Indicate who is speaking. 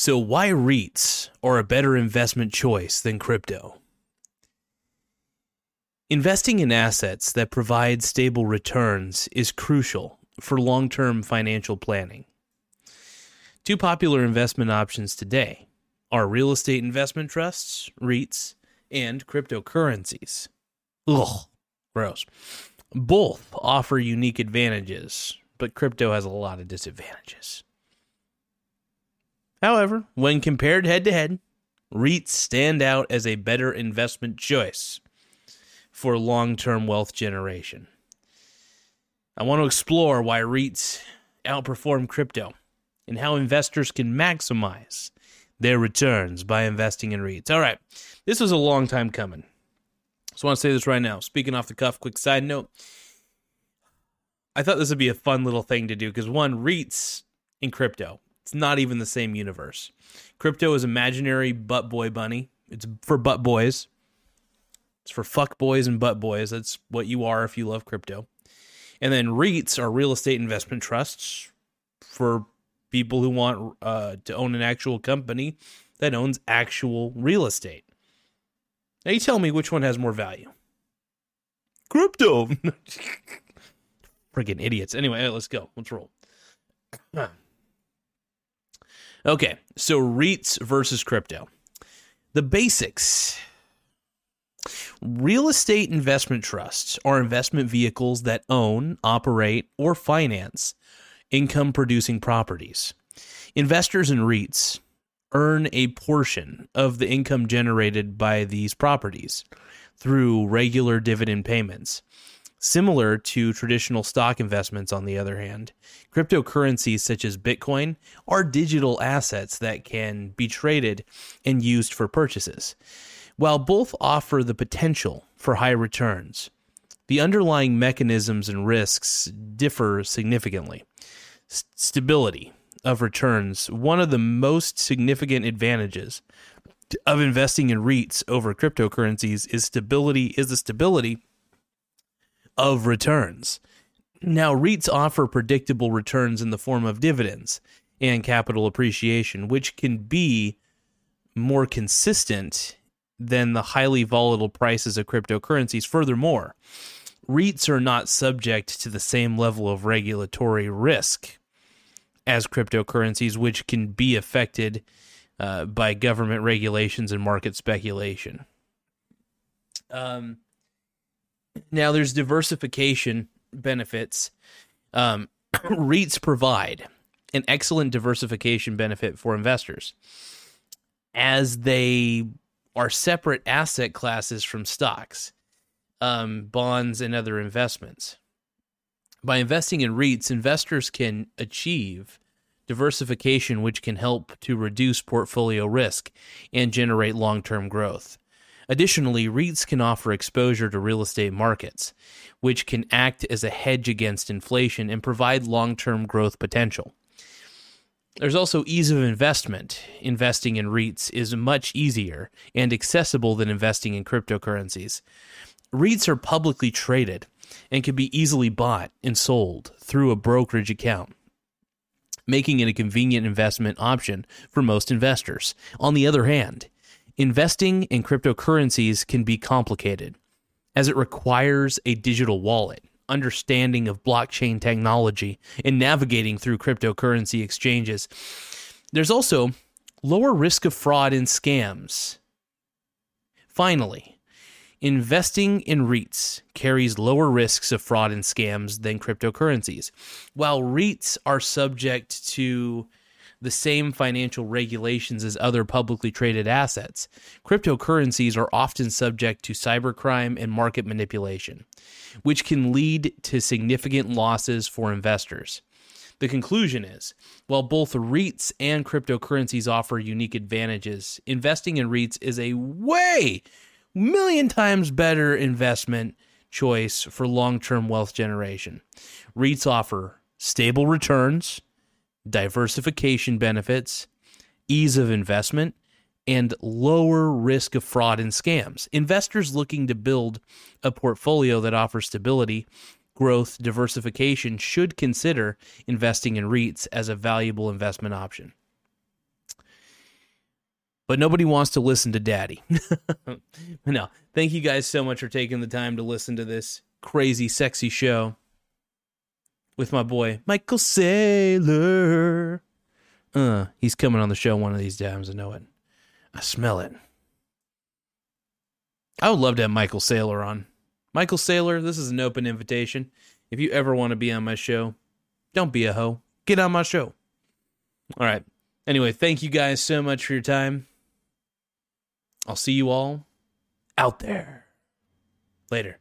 Speaker 1: So, why REITs are a better investment choice than crypto? Investing in assets that provide stable returns is crucial for long term financial planning. Two popular investment options today are real estate investment trusts, REITs, and cryptocurrencies. Ugh, gross. Both offer unique advantages, but crypto has a lot of disadvantages. However, when compared head to head, REITs stand out as a better investment choice for long term wealth generation. I want to explore why REITs outperform crypto and how investors can maximize their returns by investing in REITs. All right, this was a long time coming. So I want to say this right now. Speaking off the cuff, quick side note. I thought this would be a fun little thing to do because one, REITs in crypto it's not even the same universe. Crypto is imaginary butt boy bunny. It's for butt boys. It's for fuck boys and butt boys. That's what you are if you love crypto. And then REITs are real estate investment trusts for people who want uh, to own an actual company that owns actual real estate. Now you tell me which one has more value. Crypto. Freaking idiots. Anyway, let's go. Let's roll. Okay, so REITs versus crypto. The basics. Real estate investment trusts are investment vehicles that own, operate, or finance income producing properties. Investors in REITs earn a portion of the income generated by these properties through regular dividend payments. Similar to traditional stock investments, on the other hand, cryptocurrencies such as Bitcoin are digital assets that can be traded and used for purchases. While both offer the potential for high returns, the underlying mechanisms and risks differ significantly. S- stability of returns, one of the most significant advantages of investing in REITs over cryptocurrencies is stability is the stability of returns. Now, REITs offer predictable returns in the form of dividends and capital appreciation, which can be more consistent than the highly volatile prices of cryptocurrencies. Furthermore, REITs are not subject to the same level of regulatory risk as cryptocurrencies, which can be affected uh, by government regulations and market speculation. Um, now, there's diversification benefits. Um, REITs provide an excellent diversification benefit for investors as they are separate asset classes from stocks, um, bonds, and other investments. By investing in REITs, investors can achieve diversification, which can help to reduce portfolio risk and generate long term growth. Additionally, REITs can offer exposure to real estate markets, which can act as a hedge against inflation and provide long term growth potential. There's also ease of investment. Investing in REITs is much easier and accessible than investing in cryptocurrencies. REITs are publicly traded and can be easily bought and sold through a brokerage account, making it a convenient investment option for most investors. On the other hand, Investing in cryptocurrencies can be complicated as it requires a digital wallet, understanding of blockchain technology, and navigating through cryptocurrency exchanges. There's also lower risk of fraud and scams. Finally, investing in REITs carries lower risks of fraud and scams than cryptocurrencies. While REITs are subject to the same financial regulations as other publicly traded assets. Cryptocurrencies are often subject to cybercrime and market manipulation, which can lead to significant losses for investors. The conclusion is while both REITs and cryptocurrencies offer unique advantages, investing in REITs is a way million times better investment choice for long term wealth generation. REITs offer stable returns diversification benefits, ease of investment, and lower risk of fraud and scams. Investors looking to build a portfolio that offers stability, growth, diversification should consider investing in REITs as a valuable investment option. but nobody wants to listen to daddy. no, thank you guys so much for taking the time to listen to this crazy, sexy show with my boy, Michael Saylor. Uh, he's coming on the show one of these times. I know it. I smell it. I would love to have Michael Saylor on. Michael Saylor, this is an open invitation. If you ever want to be on my show, don't be a hoe. Get on my show. All right. Anyway, thank you guys so much for your time. I'll see you all out there. Later.